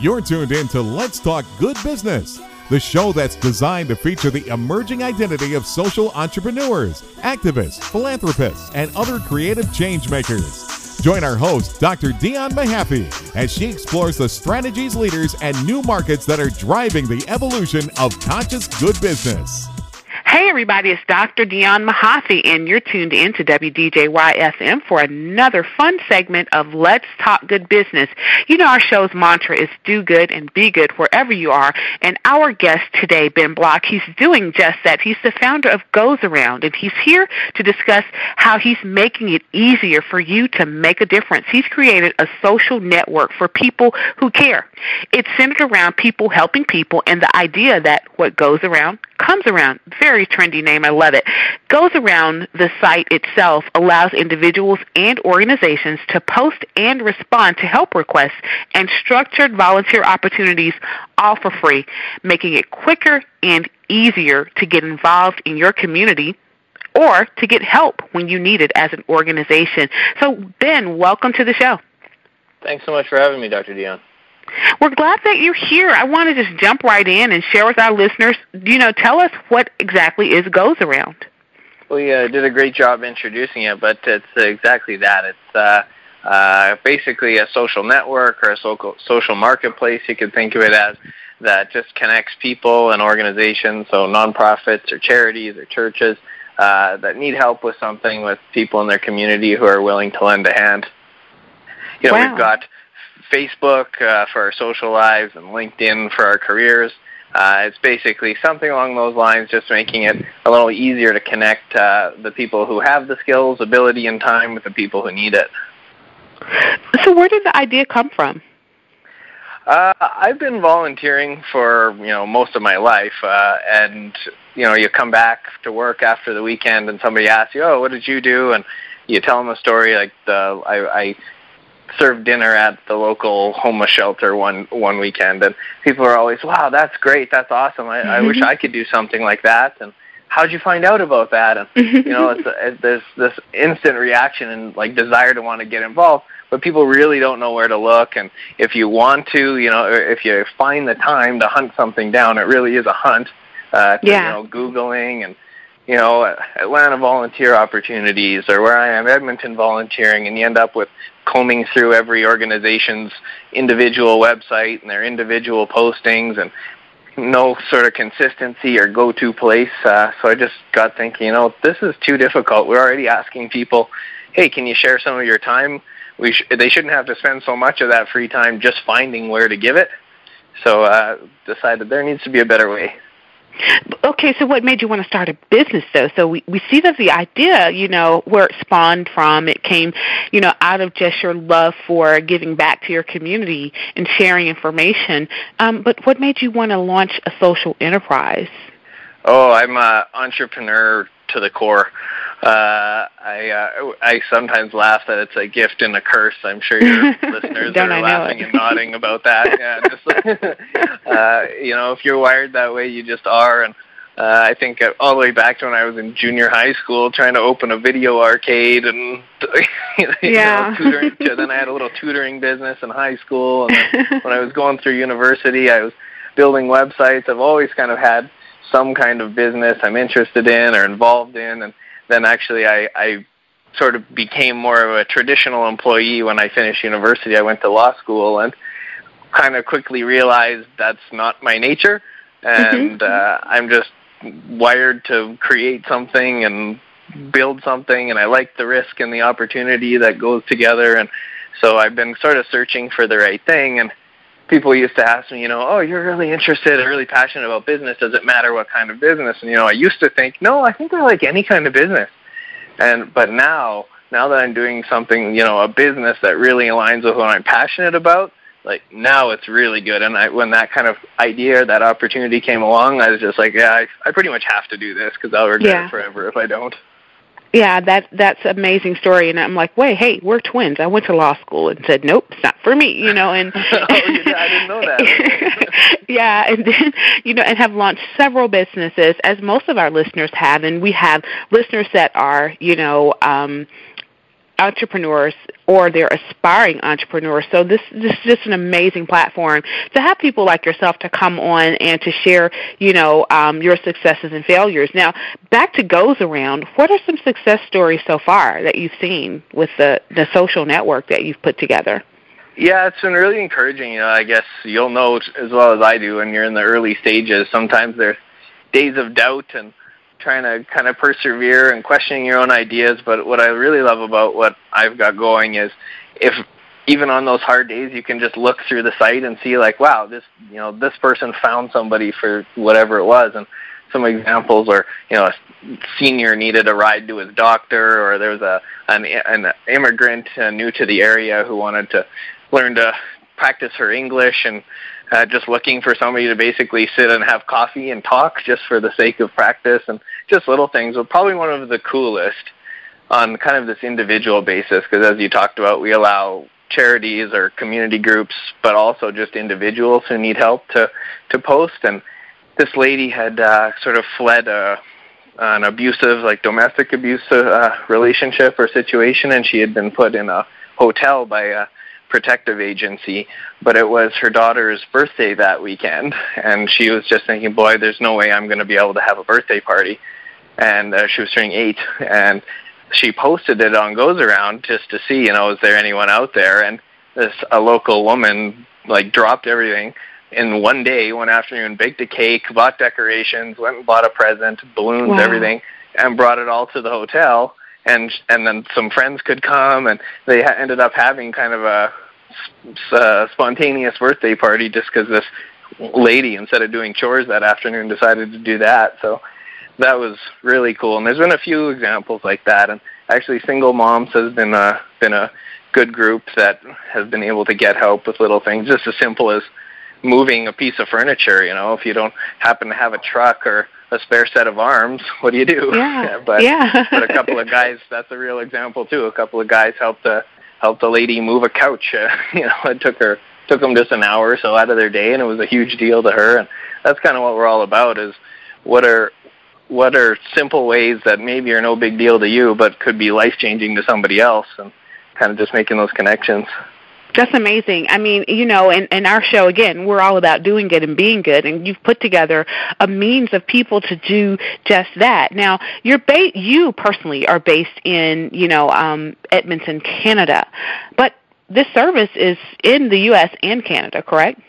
You're tuned in to Let's Talk Good Business, the show that's designed to feature the emerging identity of social entrepreneurs, activists, philanthropists, and other creative change makers. Join our host, Dr. Dion Mahaffey, as she explores the strategies, leaders, and new markets that are driving the evolution of conscious good business. Hey, everybody, it's Dr. Dion Mahaffey, and you're tuned in to WDJY-FM for another fun segment of Let's Talk Good Business. You know, our show's mantra is do good and be good wherever you are, and our guest today, Ben Block, he's doing just that. He's the founder of GozAround, and he's here to discuss how he's making it easier for you to make a difference. He's created a social network for people who care. It's centered around people helping people and the idea that what goes around comes around. Very trendy name. I love it. GozAround the site itself allows individuals and organizations to post and respond to help requests and structured volunteer opportunities all for free, making it quicker and easier to get involved in your community or to get help when you need it as an organization. So, Ben, welcome to the show. Thanks so much for having me, Dr. Dion. We're glad that you're here. I want to just jump right in and share with our listeners. You know, tell us what exactly is GozAround. Well, you uh, did a great job introducing it, but it's exactly that. It's uh, uh, basically a social network or a social social marketplace. You could think of it as that just connects people and organizations, so nonprofits or charities or churches uh, that need help with something with people in their community who are willing to lend a hand. You know, wow. we've got Facebook uh, for our social lives and LinkedIn for our careers. Uh, it's basically something along those lines, just making it a little easier to connect uh, the people who have the skills, ability, and time with the people who need it. So, where did the idea come from? Uh, I've been volunteering for you know most of my life, uh, and you know you come back to work after the weekend, and somebody asks you, "Oh, what did you do?" and you tell them a story like the I, I served dinner at the local homeless shelter one one weekend, and people are always, "Wow, that's great, that's awesome. I, mm-hmm. I wish I could do something like that." And how'd you find out about that? And you know, it's, it's there's this instant reaction and like desire to want to get involved, but people really don't know where to look. And if you want to, you know, if you find the time to hunt something down, it really is a hunt. Uh, to, yeah. You know, googling and you know, Atlanta volunteer opportunities or where I am, Edmonton volunteering, and you end up with combing through every organization's individual website and their individual postings and no sort of consistency or go-to place. Uh, so I just got thinking, you know, this is too difficult. We're already asking people, hey, can you share some of your time? We sh- they shouldn't have to spend so much of that free time just finding where to give it. So uh, decided there needs to be a better way. Okay, so what made you want to start a business though? So we, we see that the idea, you know, where it spawned from, it came, you know, out of just your love for giving back to your community and sharing information. Um, but what made you want to launch a social enterprise? Oh, I'm an entrepreneur to the core. Uh, I uh, I sometimes laugh that it's a gift and a curse. I'm sure your listeners are I laughing and nodding about that. Yeah, just uh, you know, if you're wired that way, you just are. And uh, I think all the way back to when I was in junior high school, trying to open a video arcade and you yeah. know, tutoring. then I had a little tutoring business in high school, and then when I was going through university, I was building websites. I've always kind of had some kind of business I'm interested in or involved in, and then actually I, I sort of became more of a traditional employee when I finished university. I went to law school and kind of quickly realized that's not my nature, and mm-hmm. uh, I'm just wired to create something and build something, and I like the risk and the opportunity that goes together, and so I've been sort of searching for the right thing and people used to ask me, you know, oh, you're really interested or really passionate about business. Does it matter what kind of business? And you know, I used to think, no, I think I like any kind of business. And but now, now that I'm doing something, you know, a business that really aligns with what I'm passionate about, like now it's really good. And I, when that kind of idea, that opportunity came along, I was just like, yeah, I, I pretty much have to do this because I'll regret yeah. it forever if I don't. Yeah, that that's an amazing story, and I'm like, wait, hey, we're twins. I went to law school and said, nope, it's not for me, you know. And oh, yeah, I didn't know that. yeah, and then you know, and have launched several businesses, as most of our listeners have, and we have listeners that are, you know, um, entrepreneurs or they're aspiring entrepreneurs. So this, this is just an amazing platform to have people like yourself to come on and to share, you know, um, your successes and failures. Now, back to Goes Around, what are some success stories so far that you've seen with the, the social network that you've put together? Yeah, it's been really encouraging. You know, I guess you'll know as well as I do when you're in the early stages. Sometimes there's days of doubt and trying to kind of persevere and questioning your own ideas. But what I really love about what I've got going is if even on those hard days you can just look through the site and see like, wow, this you know this person found somebody for whatever it was and some examples are you know a senior needed a ride to his doctor or there was a an, an immigrant uh, new to the area who wanted to learn to practice her English and uh, just looking for somebody to basically sit and have coffee and talk just for the sake of practice and just little things. But probably one of the coolest on kind of this individual basis because as you talked about, we allow charities or community groups, but also just individuals who need help to to post. And this lady had uh, sort of fled a an abusive, like domestic abuse uh, relationship or situation, and she had been put in a hotel by a protective agency, but it was her daughter's birthday that weekend, and she was just thinking, "Boy, there's no way I'm going to be able to have a birthday party." And uh, she was turning eight, and she posted it on GozAround just to see, you know, is there anyone out there? And this a local woman like dropped everything in one day, one afternoon, baked a cake, bought decorations, went and bought a present, balloons, wow. everything, and brought it all to the hotel and and then some friends could come, and they ha- ended up having kind of a uh, spontaneous birthday party just because this lady, instead of doing chores that afternoon, decided to do that. So that was really cool. And there's been a few examples like that. And actually, Single Moms has been a been a good group that has been able to get help with little things, just as simple as moving a piece of furniture. You know, if you don't happen to have a truck or a spare set of arms, what do you do? Yeah, but yeah. but a couple of guys, that's a real example too. A couple of guys helped a helped a lady move a couch. Uh, you know, it took her took them just an hour or so out of their day, and it was a huge deal to her. And that's kind of what we're all about: is what are what are simple ways that maybe are no big deal to you, but could be life changing to somebody else, and kind of just making those connections. That's amazing. I mean, you know, in, in our show, again, we're all about doing good and being good, and you've put together a means of people to do just that. Now, you're ba- you personally are based in, you know, um, Edmonton, Canada, but this service is in the U.S. and Canada, correct?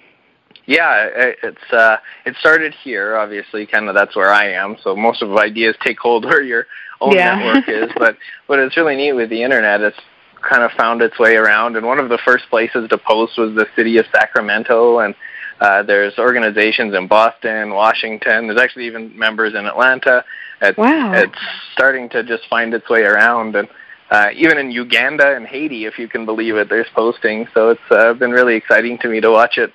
Yeah, it's uh, it started here. Obviously, kind of that's where I am. So most of ideas take hold where your own yeah. network is. But what is really neat with the internet is kind of found its way around. And one of the first places to post was the city of Sacramento, and uh, there's organizations in Boston, Washington. There's actually even members in Atlanta. It's, wow. It's starting to just find its way around, and uh, even in Uganda and Haiti, if you can believe it, there's posting. So it's uh, been really exciting to me to watch it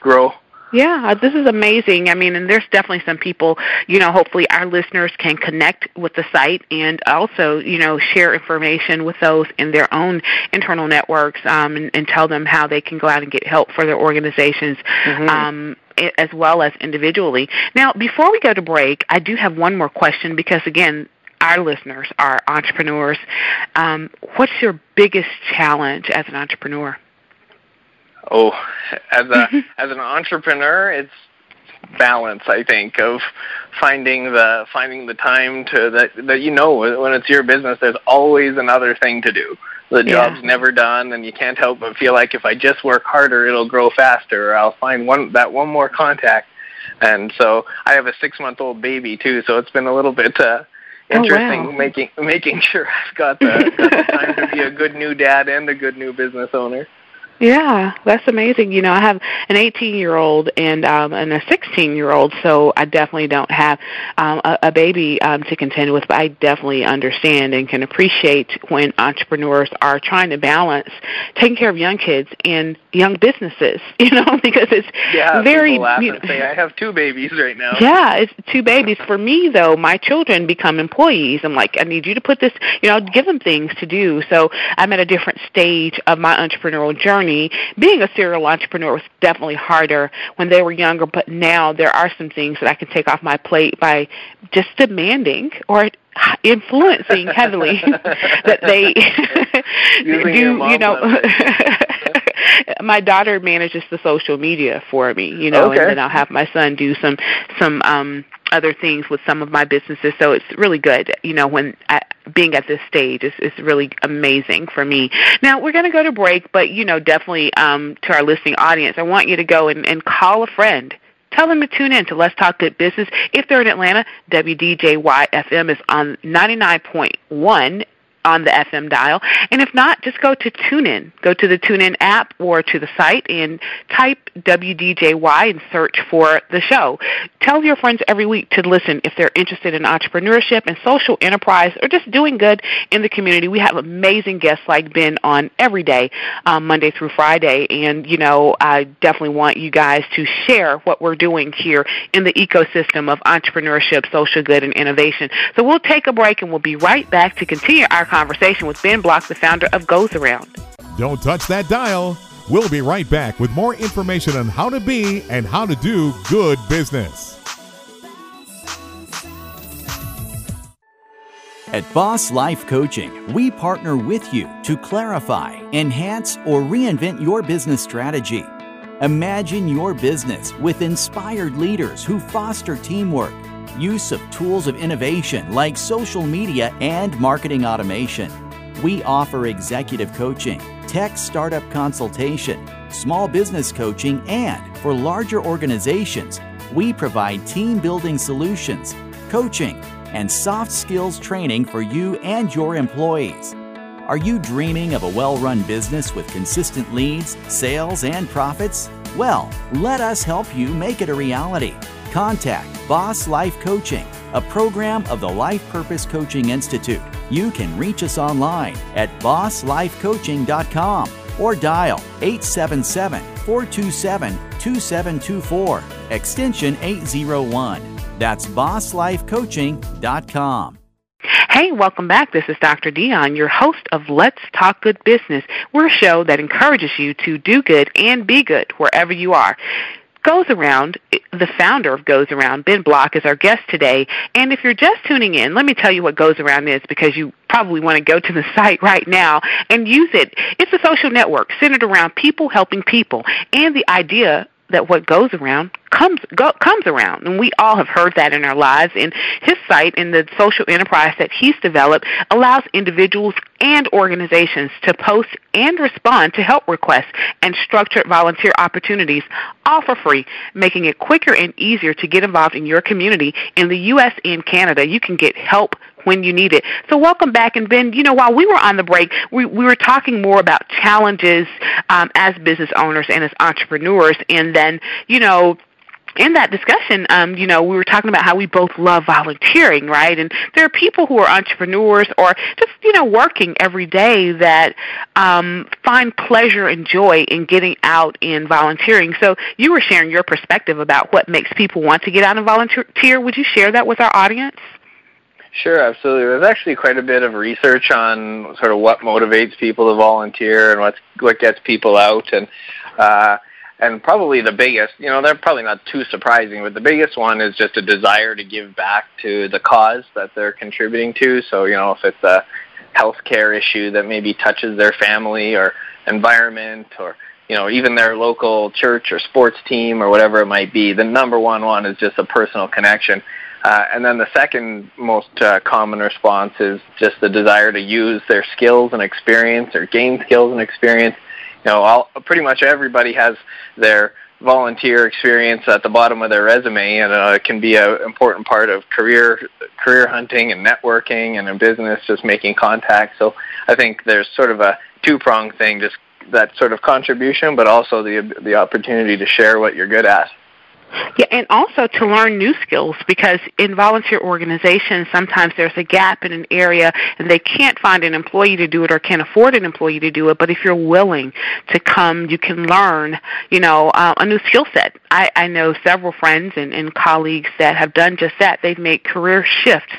grow. Yeah, this is amazing. I mean, and there's definitely some people, you know, hopefully our listeners can connect with the site and also, you know, share information with those in their own internal networks um, and, and tell them how they can go out and get help for their organizations. Mm-hmm. Um, as well as individually. Now, before we go to break, I do have one more question because, again, our listeners are entrepreneurs. Um, what's your biggest challenge as an entrepreneur? Oh, as a as an entrepreneur, it's balance. I think of finding the finding the time to that that you know when it's your business, there's always another thing to do. The job's yeah. never done, and you can't help but feel like if I just work harder, it'll grow faster, or I'll find one that one more contact. And so I have a six month old baby too, so it's been a little bit uh, interesting oh, wow. making making sure I've got the, got the time to be a good new dad and a good new business owner. Yeah, that's amazing. You know, I have an 18 year old and um, and a 16 year old, so I definitely don't have um, a, a baby um, to contend with. But I definitely understand and can appreciate when entrepreneurs are trying to balance taking care of young kids and young businesses. You know, because it's yeah, very. People laugh you know, and say, "I have two babies right now." Yeah, it's two babies. For me, though, my children become employees. I'm like, I need you to put this. You know, give them things to do. So I'm at a different stage of my entrepreneurial journey me. Being a serial entrepreneur was definitely harder when they were younger, but now there are some things that I can take off my plate by just demanding or influencing heavily that they do you know my daughter manages the social media for me you know okay. and then i'll have my son do some some um other things with some of my businesses so it's really good you know when I, being at this stage is is really amazing for me now we're going to go to break but you know definitely um to our listening audience i want you to go and, and call a friend Tell them to tune in to Let's Talk Good Business. If they're in Atlanta, WDJY FM is on 99.1 on the FM dial. And if not, just go to TuneIn. Go to the TuneIn app or to the site and type WDJY and search for the show. Tell your friends every week to listen if they're interested in entrepreneurship and social enterprise or just doing good in the community. We have amazing guests like Ben on every day, um, Monday through Friday. And, you know, I definitely want you guys to share what we're doing here in the ecosystem of entrepreneurship, social good, and innovation. So we'll take a break and we'll be right back to continue our conversation with Ben Block, the founder of GozAround. Don't touch that dial. We'll be right back with more information on how to be and how to do good business. At Boss Life Coaching, we partner with you to clarify, enhance, or reinvent your business strategy. Imagine your business with inspired leaders who foster teamwork, use of tools of innovation like social media and marketing automation. We offer executive coaching, tech startup consultation, small business coaching, and for larger organizations, we provide team building solutions, coaching, and soft skills training for you and your employees. Are you dreaming of a well run business with consistent leads, sales, and profits? Well, let us help you make it a reality. Contact Boss Life Coaching, a program of the Life Purpose Coaching Institute. You can reach us online at bosslifecoaching.com or dial 877 427 2724, extension 801. That's bosslifecoaching.com. Hey, welcome back. This is Dr. Dion, your host of Let's Talk Good Business. We're a show that encourages you to do good and be good wherever you are. GozAround, the founder of GozAround, Ben Block, is our guest today. And if you're just tuning in, let me tell you what GozAround is because you probably want to go to the site right now and use it. It's a social network centered around people helping people and the idea that what goes around comes go, comes around, and we all have heard that in our lives. And his site and the social enterprise that he's developed allows individuals and organizations to post and respond to help requests and structured volunteer opportunities, all for free, making it quicker and easier to get involved in your community. In the U.S. and Canada, you can get help when you need it. So welcome back. And Ben, you know, while we were on the break, we, we were talking more about challenges um, as business owners and as entrepreneurs. And then, you know, in that discussion, um, you know, we were talking about how we both love volunteering, right? And there are people who are entrepreneurs or just, you know, working every day that um, find pleasure and joy in getting out and volunteering. So you were sharing your perspective about what makes people want to get out and volunteer. Would you share that with our audience? Sure, absolutely. There's actually quite a bit of research on sort of what motivates people to volunteer and what's what gets people out and uh and probably the biggest, you know, they're probably not too surprising, but the biggest one is just a desire to give back to the cause that they're contributing to. So, you know, if it's a healthcare issue that maybe touches their family or environment or you know, even their local church or sports team or whatever it might be, the number one one is just a personal connection. Uh, and then the second most uh, common response is just the desire to use their skills and experience or gain skills and experience. You know, all, pretty much everybody has their volunteer experience at the bottom of their resume, and uh, it can be an important part of career career hunting and networking and in business, just making contacts. So I think there's sort of a two pronged thing, just that sort of contribution, but also the the opportunity to share what you're good at. Yeah, and also to learn new skills because in volunteer organizations, sometimes there's a gap in an area and they can't find an employee to do it or can't afford an employee to do it. But if you're willing to come, you can learn, you know, uh, a new skill set I, I know several friends and, and colleagues that have done just that. They've made career shifts.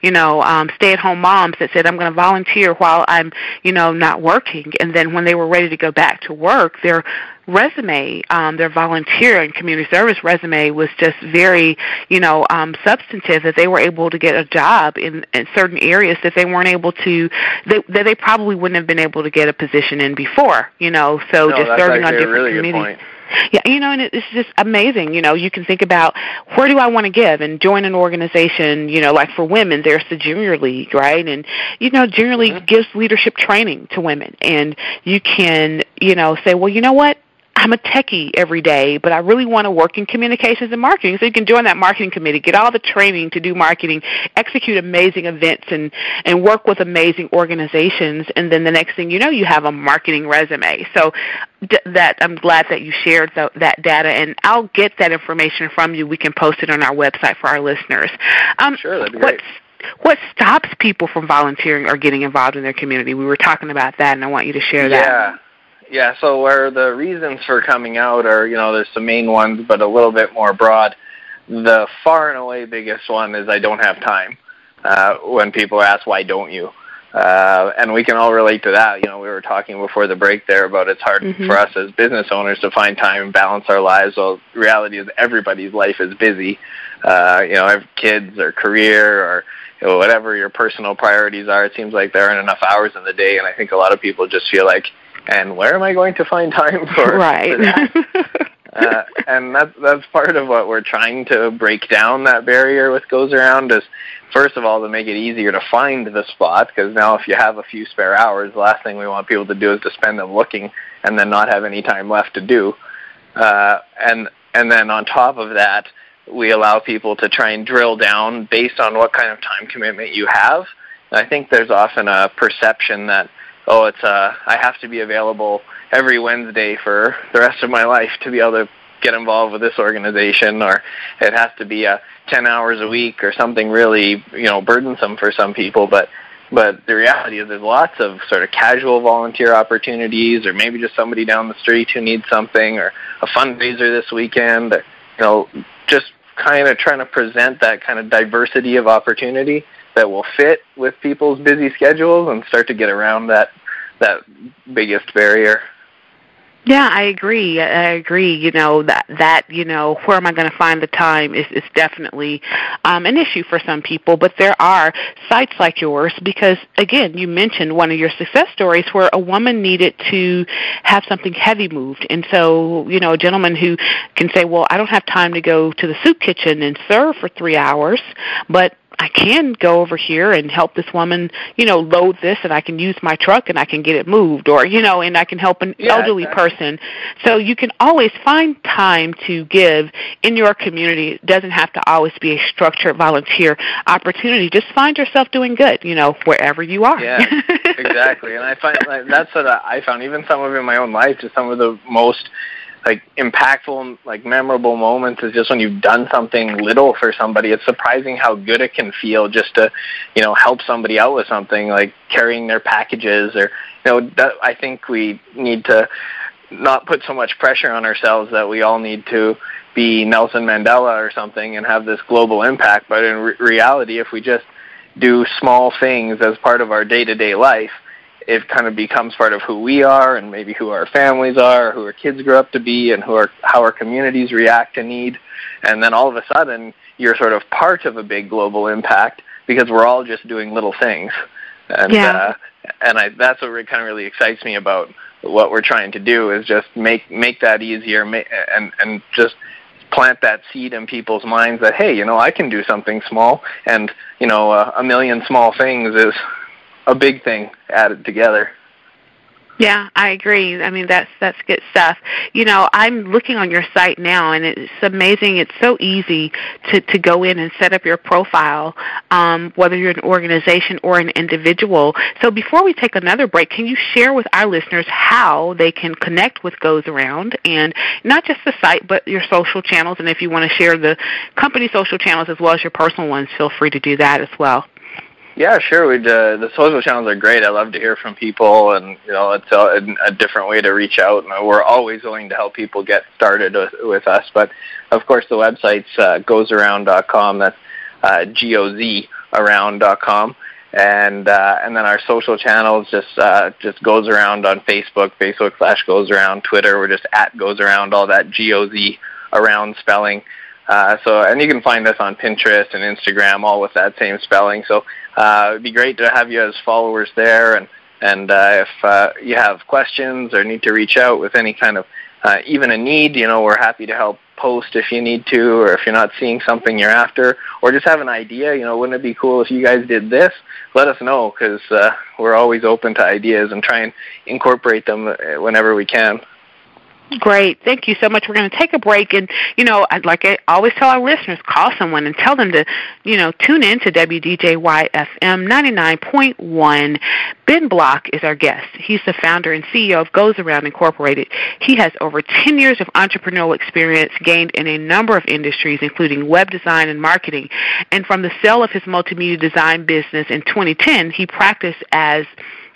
You know, um, stay-at-home moms that said, "I'm going to volunteer while I'm, you know, not working," and then when they were ready to go back to work, they're resume, um, their volunteer and community service resume was just very, you know, um, substantive that they were able to get a job in, in certain areas that they weren't able to, that, that they probably wouldn't have been able to get a position in before, you know, so no, just serving on different really committees. Yeah, you know, and it's just amazing. You know, you can think about where do I want to give and join an organization. You know, like for women, there's the Junior League, right? And you know, Junior League mm-hmm. gives leadership training to women, and you can, you know, say, well, you know what? I'm a techie every day, but I really want to work in communications and marketing. So you can join that marketing committee, get all the training to do marketing, execute amazing events, and and work with amazing organizations. And then the next thing you know, you have a marketing resume. So d- that I'm glad that you shared the, that data, and I'll get that information from you. We can post it on our website for our listeners. Um, sure, that'd be great. What stops people from volunteering or getting involved in their community? We were talking about that, and I want you to share that. Yeah. So where the reasons for coming out are, you know, there's some main ones, but a little bit more broad. The far and away biggest one is I don't have time. Uh, when people ask, why don't you? Uh, and we can all relate to that. You know, we were talking before the break there about it's hard mm-hmm. for us as business owners to find time and balance our lives. Well, reality is everybody's life is busy. Uh, you know, have kids or career or you know, whatever your personal priorities are. It seems like there aren't enough hours in the day, and I think a lot of people just feel like and where am I going to find time for, right. for that? uh, and that's that's part of what we're trying to break down that barrier with GozAround is first of all to make it easier to find the spot because now if you have a few spare hours, the last thing we want people to do is to spend them looking and then not have any time left to do. Uh, and and then on top of that, we allow people to try and drill down based on what kind of time commitment you have. And I think there's often a perception that oh, it's uh, I have to be available every Wednesday for the rest of my life to be able to get involved with this organization, or it has to be uh, 10 hours a week or something really, you know, burdensome for some people. But but the reality is there's lots of sort of casual volunteer opportunities, or maybe just somebody down the street who needs something, or a fundraiser this weekend. Or, you know, just kind of trying to present that kind of diversity of opportunity that will fit with people's busy schedules and start to get around that that biggest barrier. Yeah, I agree. I agree. You know that that you know where am I going to find the time is is definitely um, an issue for some people. But there are sites like yours because again, you mentioned one of your success stories where a woman needed to have something heavy moved, and so you know a gentleman who can say, "Well, I don't have time to go to the soup kitchen and serve for three hours, but I can go over here and help this woman, you know, load this and I can use my truck and I can get it moved or, you know, and I can help an yeah, elderly exactly. person. So you can always find time to give in your community. It doesn't have to always be a structured volunteer opportunity. Just find yourself doing good, you know, wherever you are. Yeah, exactly. And I find like, that's what I found even some of in my own life, just some of the most like impactful, like memorable moments is just when you've done something little for somebody. It's surprising how good it can feel just to, you know, help somebody out with something like carrying their packages or, you know, that, I think we need to not put so much pressure on ourselves that we all need to be Nelson Mandela or something and have this global impact. But in re- reality, if we just do small things as part of our day-to-day life, it kind of becomes part of who we are and maybe who our families are, who our kids grow up to be, and who our, how our communities react to need. And then all of a sudden, you're sort of part of a big global impact because we're all just doing little things. And yeah. uh, and I, that's what kind of really excites me about what we're trying to do is just make make that easier and and just plant that seed in people's minds that hey, you know, I can do something small, and you know, uh, a million small things is a big thing added together. Yeah, I agree. I mean, that's that's good stuff. You know, I'm looking on your site now, and it's amazing. It's so easy to to go in and set up your profile, um, whether you're an organization or an individual. So, before we take another break, can you share with our listeners how they can connect with GozAround, and not just the site, but your social channels? And if you want to share the company social channels as well as your personal ones, feel free to do that as well. Yeah, sure. We'd, uh, the social channels are great. I love to hear from people, and you know, it's a, a different way to reach out. And we're always willing to help people get started with, with us. But of course, the website's uh, gozaround.com. That's uh, g o z around.com, and uh, and then our social channels just uh, just gozaround on Facebook, Facebook slash gozaround, Twitter. We're just at gozaround, all that g o z around spelling. Uh, so, and you can find us on Pinterest and Instagram, all with that same spelling. So, uh, it'd be great to have you as followers there. And and uh, if uh, you have questions or need to reach out with any kind of uh, even a need, you know, we're happy to help post if you need to, or if you're not seeing something you're after, or just have an idea. You know, wouldn't it be cool if you guys did this? Let us know because uh, we're always open to ideas and try and incorporate them uh, whenever we can. Great. Thank you so much. We're going to take a break. And, you know, like I always tell our listeners, call someone and tell them to, you know, tune in to WDJY FM 99.1. Ben Block is our guest. He's the founder and CEO of GozAround Incorporated. He has over 10 years of entrepreneurial experience gained in a number of industries, including web design and marketing. And from the sale of his multimedia design business in 2010, he practiced as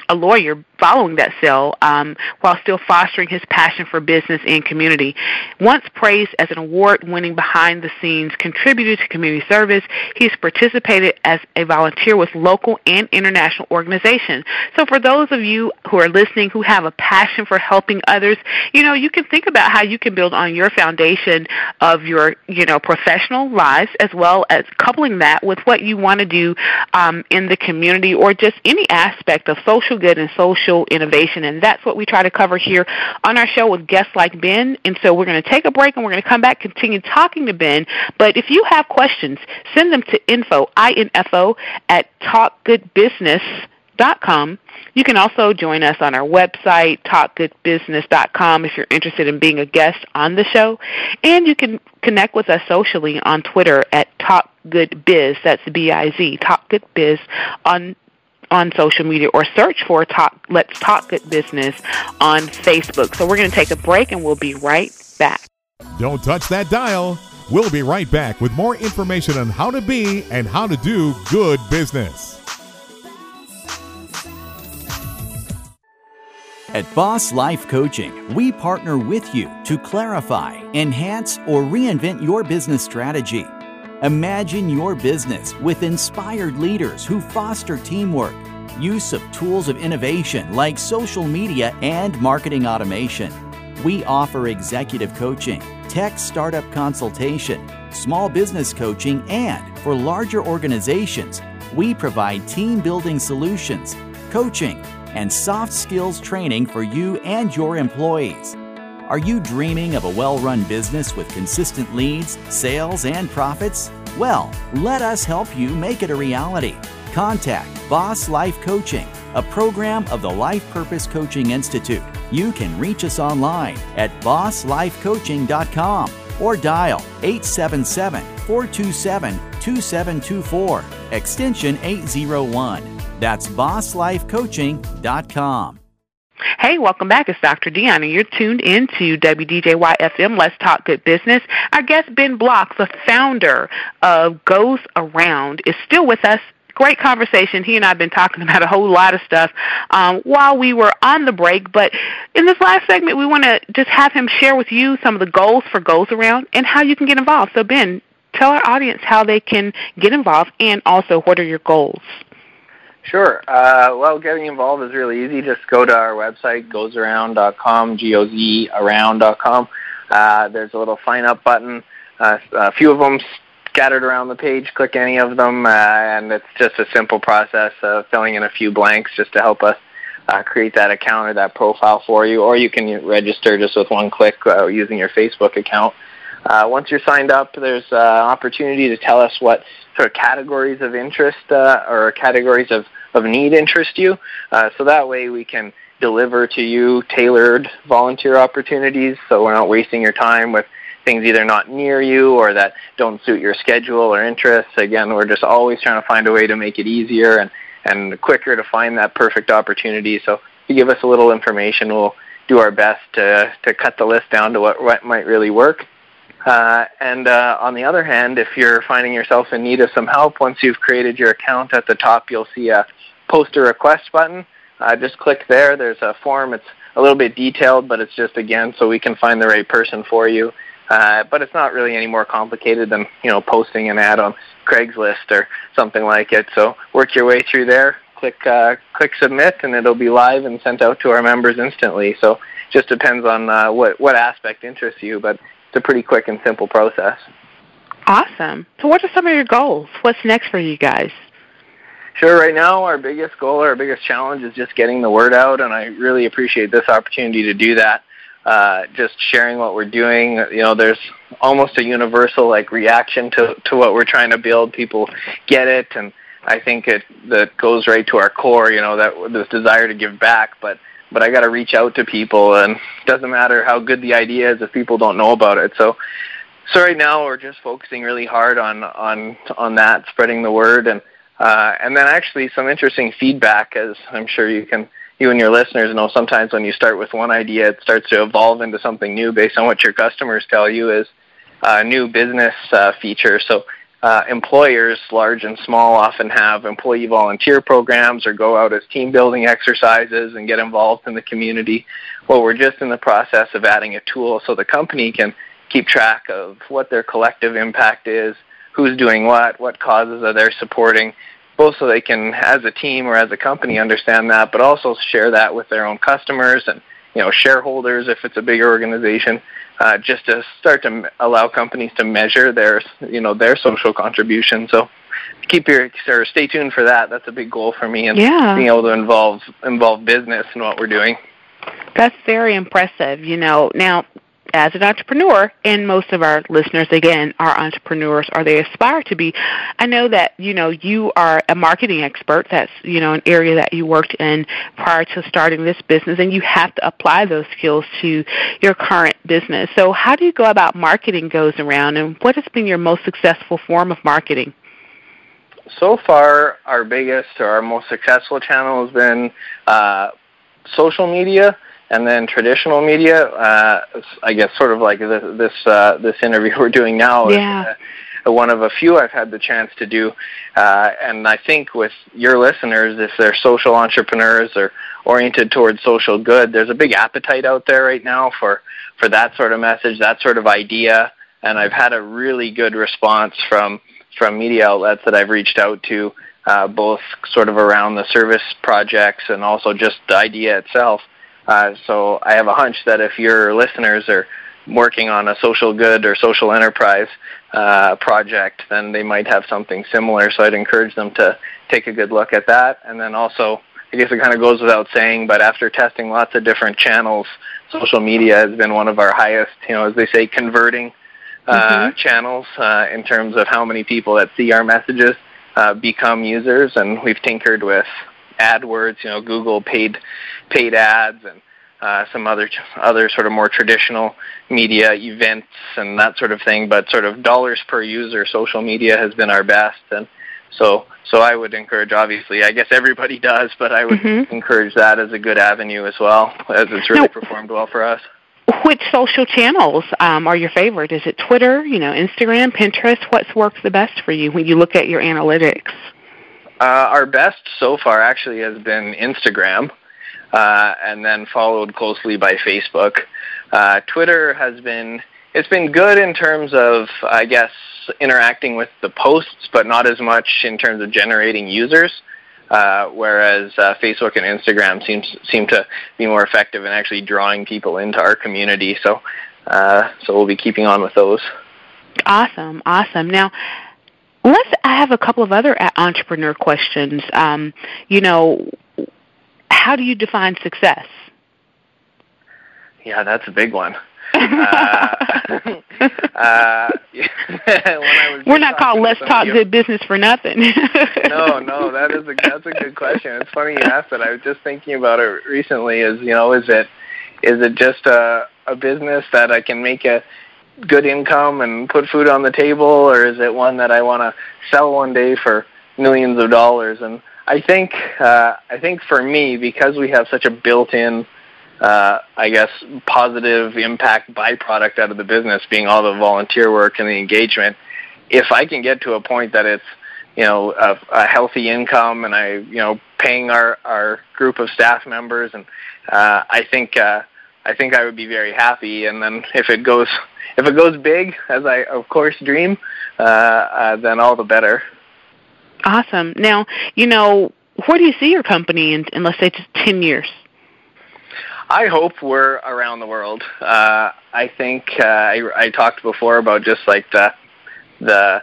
a lawyer following that sale um, while still fostering his passion for business and community. Once praised as an award winning behind the scenes contributor to community service, he's participated as a volunteer with local and international organizations. So for those of you who are listening who have a passion for helping others, you know, you can think about how you can build on your foundation of your, you know, professional lives as well as coupling that with what you want to do um, in the community or just any aspect of social good and social social innovation. And that's what we try to cover here on our show with guests like Ben. And so we're going to take a break and we're going to come back, continue talking to Ben. But if you have questions, send them to info, I-N-F-O, at talkgoodbusiness.com. You can also join us on our website, talkgoodbusiness.com, if you're interested in being a guest on the show. And you can connect with us socially on Twitter at talkgoodbiz. That's B-I-Z, talkgoodbiz on on social media or search for talk, Let's Talk Good Business on Facebook. So we're going to take a break and we'll be right back. Don't touch that dial. We'll be right back with more information on how to be and how to do good business. At Boss Life Coaching, we partner with you to clarify, enhance, or reinvent your business strategy Imagine your business with inspired leaders who foster teamwork, use of tools of innovation like social media and marketing automation. We offer executive coaching, tech startup consultation, small business coaching, and for larger organizations, we provide team building solutions, coaching, and soft skills training for you and your employees. Are you dreaming of a well run business with consistent leads, sales, and profits? Well, let us help you make it a reality. Contact Boss Life Coaching, a program of the Life Purpose Coaching Institute. You can reach us online at bosslifecoaching.com or dial 877 427 2724, extension 801. That's bosslifecoaching.com. Hey, welcome back. It's Dr. Deanna. you're tuned in to WDJY-FM, Let's Talk Good Business. Our guest, Ben Block, the founder of Goes Around, is still with us. Great conversation. He and I have been talking about a whole lot of stuff um, while we were on the break. But in this last segment, we want to just have him share with you some of the goals for GozAround and how you can get involved. So, Ben, tell our audience how they can get involved and also what are your goals. Sure. Uh, well, getting involved is really easy. Just go to our website, gozaround.com, G-O-Z around.com. Uh, there's a little sign up button. Uh, a few of them scattered around the page. Click any of them, uh, and it's just a simple process of filling in a few blanks just to help us uh, create that account or that profile for you. Or you can register just with one click uh, using your Facebook account. Uh, once you're signed up, there's uh, opportunity to tell us what sort of categories of interest uh, or categories of, of need interest you. Uh, so that way we can deliver to you tailored volunteer opportunities so we're not wasting your time with things either not near you or that don't suit your schedule or interests. Again, we're just always trying to find a way to make it easier and, and quicker to find that perfect opportunity. So if you give us a little information, we'll do our best to, to cut the list down to what, what might really work. Uh, and uh, on the other hand, if you're finding yourself in need of some help, once you've created your account at the top, you'll see a post a request button. Uh, just click there. There's a form. It's a little bit detailed, but it's just again so we can find the right person for you. Uh, but it's not really any more complicated than you know posting an ad on Craigslist or something like it. So work your way through there. Click uh, click submit, and it'll be live and sent out to our members instantly. So just depends on uh, what what aspect interests you, but it's a pretty quick and simple process. Awesome. So what are some of your goals? What's next for you guys? Sure. Right now, our biggest goal, our biggest challenge is just getting the word out, and I really appreciate this opportunity to do that. Uh, just sharing what we're doing. You know, there's almost a universal like reaction to to what we're trying to build. People get it, and I think it that goes right to our core. You know, that this desire to give back, but but I got to reach out to people, and it doesn't matter how good the idea is if people don't know about it. So, so right now we're just focusing really hard on on on that, spreading the word, and uh, and then actually some interesting feedback, as I'm sure you can you and your listeners know. Sometimes when you start with one idea, it starts to evolve into something new based on what your customers tell you is a new business uh, feature. So. Uh, employers, large and small, often have employee volunteer programs or go out as team building exercises and get involved in the community. Well, we're just in the process of adding a tool so the company can keep track of what their collective impact is, who's doing what, what causes are they supporting, both so they can, as a team or as a company, understand that, but also share that with their own customers and you know shareholders if it's a bigger organization, uh, just to start to allow companies to measure their you know their social contribution. So keep your or stay tuned for that. That's a big goal for me and yeah. being able to involve involve business in what we're doing. That's very impressive. You know, now as an entrepreneur, and most of our listeners, again, are entrepreneurs or they aspire to be. I know that, you know, you are a marketing expert. That's, you know, an area that you worked in prior to starting this business, and you have to apply those skills to your current business. So how do you go about marketing GozAround, and what has been your most successful form of marketing? So far, our biggest or our most successful channel has been uh, social media and then traditional media, uh, I guess, sort of like this this, uh, this interview we're doing now. Yeah. Is, uh, one of a few I've had the chance to do, uh, and I think with your listeners, if they're social entrepreneurs or oriented towards social good, there's a big appetite out there right now for for that sort of message, that sort of idea, and I've had a really good response from from media outlets that I've reached out to, uh, both sort of around the service projects and also just the idea itself. Uh, so I have a hunch that if your listeners are working on a social good or social enterprise uh, project, then they might have something similar. So I'd encourage them to take a good look at that. And then also, I guess it kind of goes without saying, but after testing lots of different channels, social media has been one of our highest, you know, as they say, converting uh, mm-hmm. channels uh, in terms of how many people that see our messages uh, become users. And we've tinkered with AdWords, you know, Google paid paid ads and uh, some other other sort of more traditional media events and that sort of thing. But sort of dollars per user, social media has been our best, and so so I would encourage. Obviously, I guess everybody does, but I would mm-hmm. encourage that as a good avenue as well, as it's really now, performed well for us. Which social channels um, are your favorite? Is it Twitter, you know, Instagram, Pinterest? What's worked the best for you when you look at your analytics? Uh, our best so far actually has been Instagram, uh, and then followed closely by Facebook. Uh, Twitter has been it's been good in terms of I guess interacting with the posts, but not as much in terms of generating users. Uh, whereas uh, Facebook and Instagram seems seem to be more effective in actually drawing people into our community. So, uh, so we'll be keeping on with those. Awesome, awesome. Now, Let's. I have a couple of other entrepreneur questions. Um, you know, how do you define success? Yeah, that's a big one. uh, uh, We're not called "Let's Talk Good Business" for nothing. no, no, that is a that's a good question. It's funny you asked that. I was just thinking about it recently. Is you know, is it is it just a a business that I can make a good income and put food on the table, or is it one that I want to sell one day for millions of dollars? And I think uh, I think for me, because we have such a built-in uh, I guess, positive impact byproduct out of the business being all the volunteer work and the engagement. If I can get to a point that it's, you know, a, a healthy income and I, you know, paying our, our group of staff members and uh, I think uh, I think I would be very happy. And then if it goes if it goes big, as I of course dream, uh, uh, then all the better. Awesome. Now, you know, where do you see your company in, in let's say just ten years? I hope we're around the world. Uh, I think uh, I, I talked before about just like the the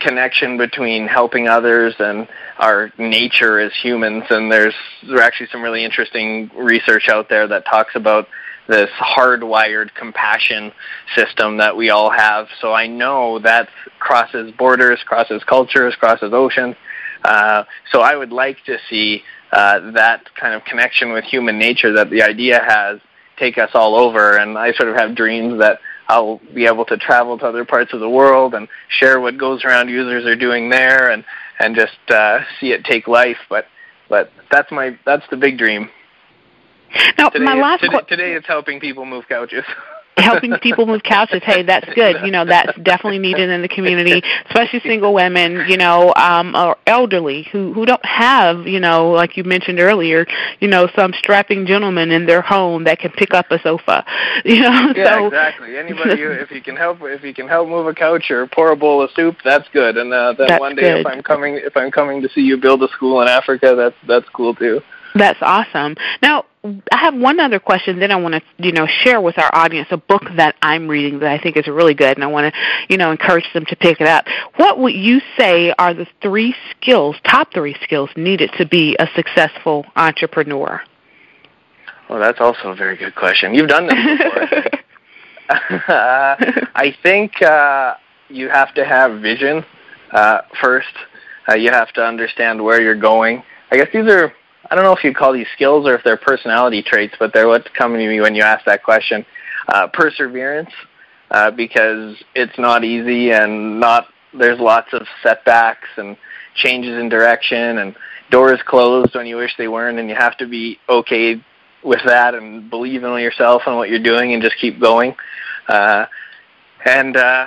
connection between helping others and our nature as humans. And there's there's actually some really interesting research out there that talks about this hardwired compassion system that we all have. So I know that crosses borders, crosses cultures, crosses oceans. Uh, so I would like to see uh, that kind of connection with human nature that the idea has take us all over. And I sort of have dreams that I'll be able to travel to other parts of the world and share what GozAround users are doing there and and just uh, see it take life. But but that's my that's the big dream. Now, today, my last today, qu- today it's helping people move couches. helping people move couches. Hey, that's good. You know, that's definitely needed in the community, especially single women, you know, um, or elderly who who don't have, you know, like you mentioned earlier, you know, some strapping gentleman in their home that can pick up a sofa. You know, yeah, so exactly. Anybody, who, if you can help, if you can help move a couch or pour a bowl of soup, that's good. And uh, then one day, good. if I'm coming, if I'm coming to see you build a school in Africa, that's that's cool too. That's awesome. Now, I have one other question. Then I want to, you know, share with our audience a book that I'm reading that I think is really good, and I want to, you know, encourage them to pick it up. What would you say are the three skills, top three skills needed to be a successful entrepreneur? Well, that's also a very good question. You've done this before. uh, I think uh, you have to have vision uh, first. Uh, you have to understand where you're going. I guess these are, I don't know if you'd call these skills or if they're personality traits, but they're what's coming to me when you ask that question. Uh, perseverance, uh, because it's not easy and not, there's lots of setbacks and changes in direction and doors closed when you wish they weren't, and you have to be okay with that and believe in yourself and what you're doing and just keep going. Uh, and uh,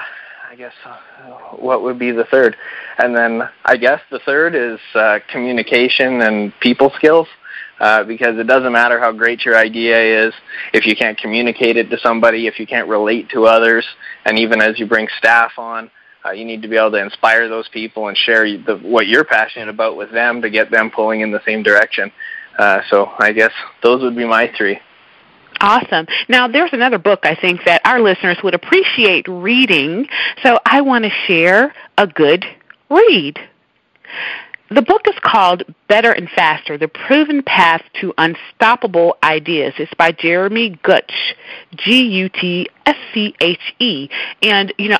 I guess uh, what would be the third? And then I guess the third is uh, communication and people skills. Uh, because it doesn't matter how great your idea is if you can't communicate it to somebody, if you can't relate to others, and even as you bring staff on, uh, you need to be able to inspire those people and share the, what you're passionate about with them to get them pulling in the same direction. Uh, so I guess those would be my three. Awesome. Now, there's another book I think that our listeners would appreciate reading, so I want to share a good read. The book is called Better and Faster The Proven Path to Unstoppable Ideas. It's by Jeremy Gutsche, G U T S C H E. And, you know,